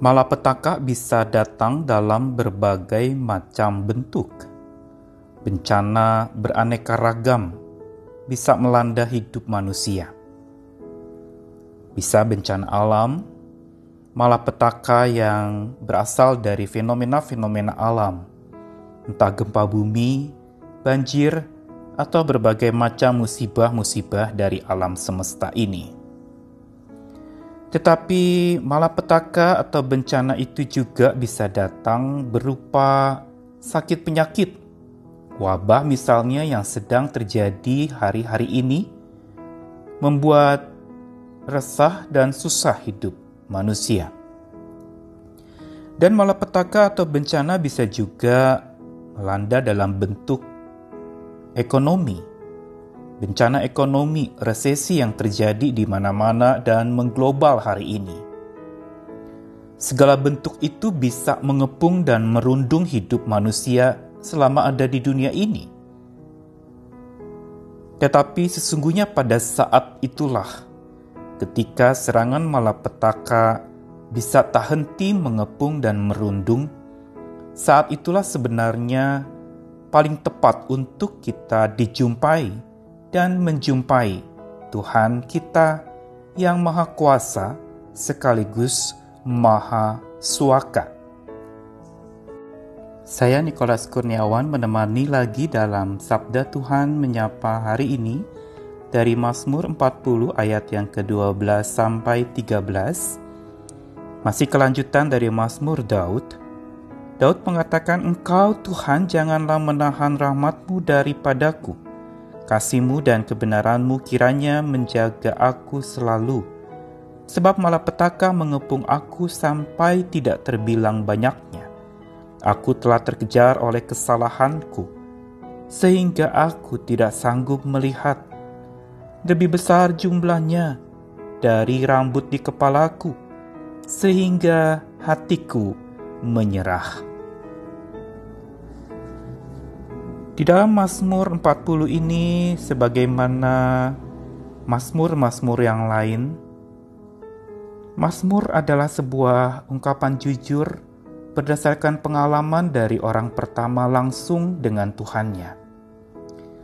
Malapetaka bisa datang dalam berbagai macam bentuk. Bencana beraneka ragam bisa melanda hidup manusia. Bisa bencana alam, malapetaka yang berasal dari fenomena-fenomena alam, entah gempa bumi, banjir, atau berbagai macam musibah-musibah dari alam semesta ini. Tetapi malapetaka atau bencana itu juga bisa datang berupa sakit penyakit, wabah misalnya yang sedang terjadi hari-hari ini, membuat resah dan susah hidup manusia. Dan malapetaka atau bencana bisa juga melanda dalam bentuk ekonomi, bencana ekonomi, resesi yang terjadi di mana-mana dan mengglobal hari ini. Segala bentuk itu bisa mengepung dan merundung hidup manusia selama ada di dunia ini. Tetapi sesungguhnya pada saat itulah ketika serangan malapetaka bisa tak henti mengepung dan merundung, saat itulah sebenarnya paling tepat untuk kita dijumpai dan menjumpai Tuhan kita yang Maha Kuasa sekaligus Maha Suaka. Saya Nikolas Kurniawan menemani lagi dalam Sabda Tuhan menyapa hari ini dari Mazmur 40 ayat yang ke-12 sampai 13. Masih kelanjutan dari Mazmur Daud. Daud mengatakan, Engkau Tuhan janganlah menahan rahmatmu daripadaku Kasihmu dan kebenaranmu kiranya menjaga aku selalu. Sebab malapetaka mengepung aku sampai tidak terbilang banyaknya. Aku telah terkejar oleh kesalahanku, sehingga aku tidak sanggup melihat. Lebih besar jumlahnya dari rambut di kepalaku, sehingga hatiku menyerah. Di dalam Mazmur 40 ini sebagaimana Mazmur-Mazmur yang lain, Mazmur adalah sebuah ungkapan jujur berdasarkan pengalaman dari orang pertama langsung dengan Tuhannya.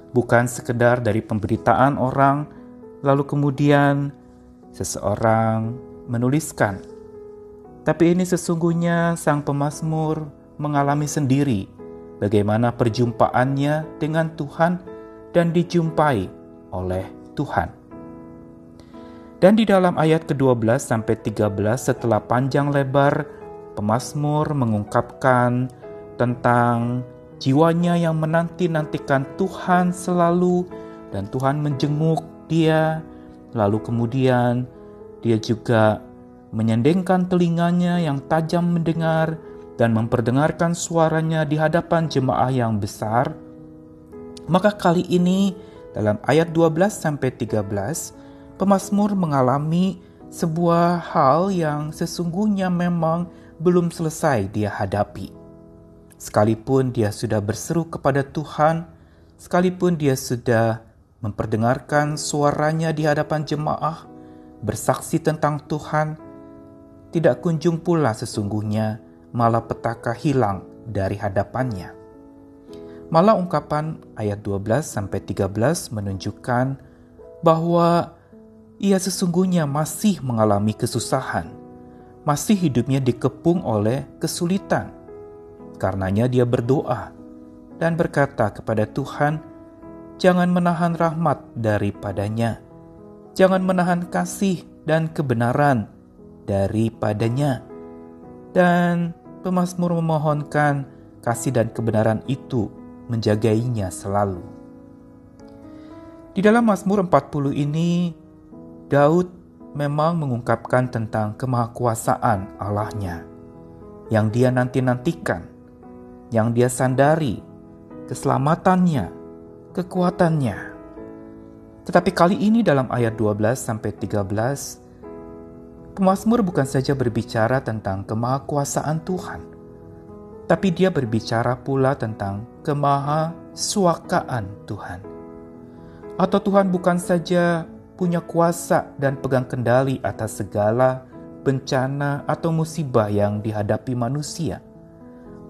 Bukan sekedar dari pemberitaan orang, lalu kemudian seseorang menuliskan. Tapi ini sesungguhnya sang pemazmur mengalami sendiri bagaimana perjumpaannya dengan Tuhan dan dijumpai oleh Tuhan. Dan di dalam ayat ke-12 sampai 13 setelah panjang lebar pemazmur mengungkapkan tentang jiwanya yang menanti-nantikan Tuhan selalu dan Tuhan menjenguk dia lalu kemudian dia juga menyendengkan telinganya yang tajam mendengar dan memperdengarkan suaranya di hadapan jemaah yang besar, maka kali ini dalam ayat 12 sampai 13 pemazmur mengalami sebuah hal yang sesungguhnya memang belum selesai dia hadapi. Sekalipun dia sudah berseru kepada Tuhan, sekalipun dia sudah memperdengarkan suaranya di hadapan jemaah, bersaksi tentang Tuhan, tidak kunjung pula sesungguhnya malapetaka hilang dari hadapannya. Malah ungkapan ayat 12 sampai 13 menunjukkan bahwa ia sesungguhnya masih mengalami kesusahan, masih hidupnya dikepung oleh kesulitan. Karenanya dia berdoa dan berkata kepada Tuhan, "Jangan menahan rahmat daripadanya, jangan menahan kasih dan kebenaran daripadanya." Dan pemazmur memohonkan kasih dan kebenaran itu menjagainya selalu. Di dalam Mazmur 40 ini, Daud memang mengungkapkan tentang kemahakuasaan Allahnya yang dia nanti-nantikan, yang dia sandari, keselamatannya, kekuatannya. Tetapi kali ini dalam ayat 12 sampai 13 Pemazmur bukan saja berbicara tentang kemahakuasaan Tuhan, tapi dia berbicara pula tentang kemahasuakaan Tuhan. Atau Tuhan bukan saja punya kuasa dan pegang kendali atas segala bencana atau musibah yang dihadapi manusia.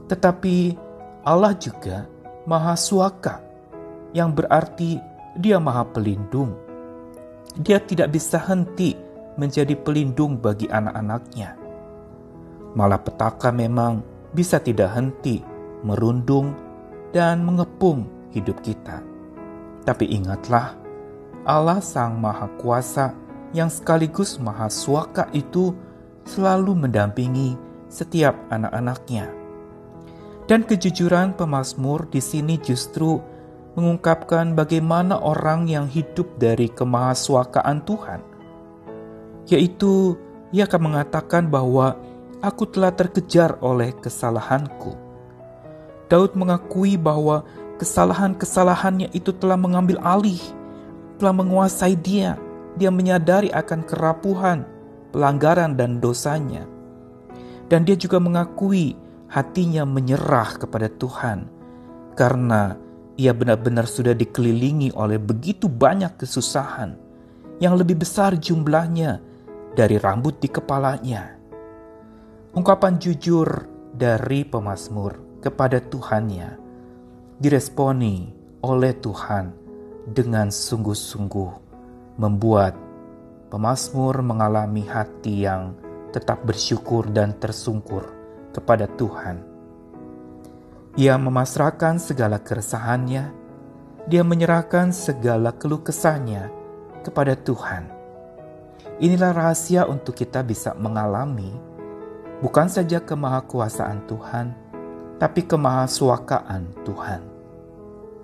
Tetapi Allah juga Maha Suaka, yang berarti Dia Maha Pelindung. Dia tidak bisa henti menjadi pelindung bagi anak-anaknya. Malapetaka memang bisa tidak henti merundung dan mengepung hidup kita. Tapi ingatlah, Allah Sang Maha Kuasa yang sekaligus Maha Suaka itu selalu mendampingi setiap anak-anaknya. Dan kejujuran pemazmur di sini justru mengungkapkan bagaimana orang yang hidup dari kemahasuakaan Tuhan, yaitu ia akan mengatakan bahwa aku telah terkejar oleh kesalahanku. Daud mengakui bahwa kesalahan-kesalahannya itu telah mengambil alih, telah menguasai dia. Dia menyadari akan kerapuhan, pelanggaran, dan dosanya. Dan dia juga mengakui hatinya menyerah kepada Tuhan karena ia benar-benar sudah dikelilingi oleh begitu banyak kesusahan yang lebih besar jumlahnya dari rambut di kepalanya. Ungkapan jujur dari pemazmur kepada Tuhannya diresponi oleh Tuhan dengan sungguh-sungguh membuat pemazmur mengalami hati yang tetap bersyukur dan tersungkur kepada Tuhan. Ia memasrahkan segala keresahannya, dia menyerahkan segala keluh kesahnya kepada Tuhan. Inilah rahasia untuk kita bisa mengalami bukan saja kemahakuasaan Tuhan, tapi kemahasuakaan Tuhan.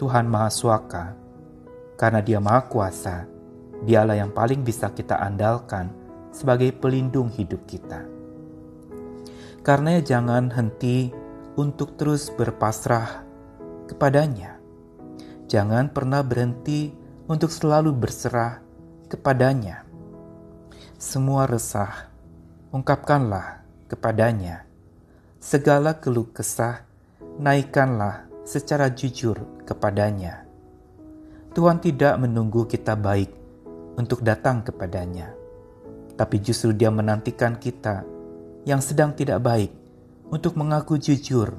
Tuhan Maha Suaka, karena Dia Maha Kuasa, Dialah yang paling bisa kita andalkan sebagai pelindung hidup kita. Karena jangan henti untuk terus berpasrah kepadanya. Jangan pernah berhenti untuk selalu berserah kepadanya. Semua resah, ungkapkanlah kepadanya. Segala keluh kesah, naikkanlah secara jujur kepadanya. Tuhan tidak menunggu kita baik untuk datang kepadanya, tapi justru Dia menantikan kita yang sedang tidak baik untuk mengaku jujur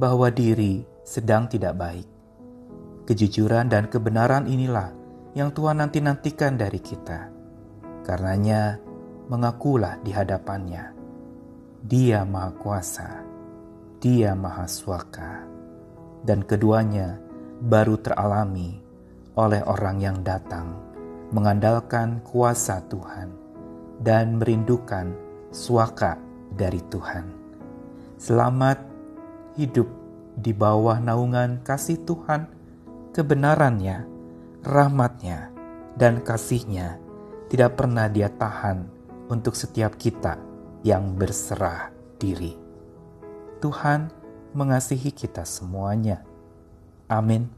bahwa diri sedang tidak baik. Kejujuran dan kebenaran inilah yang Tuhan nanti-nantikan dari kita. Karenanya, mengakulah di hadapannya. Dia Maha Kuasa, Dia Maha Suaka, dan keduanya baru teralami oleh orang yang datang mengandalkan kuasa Tuhan dan merindukan suaka dari Tuhan. Selamat hidup di bawah naungan kasih Tuhan, kebenarannya, rahmatnya, dan kasihnya tidak pernah dia tahan untuk setiap kita yang berserah diri. Tuhan mengasihi kita semuanya. Amin.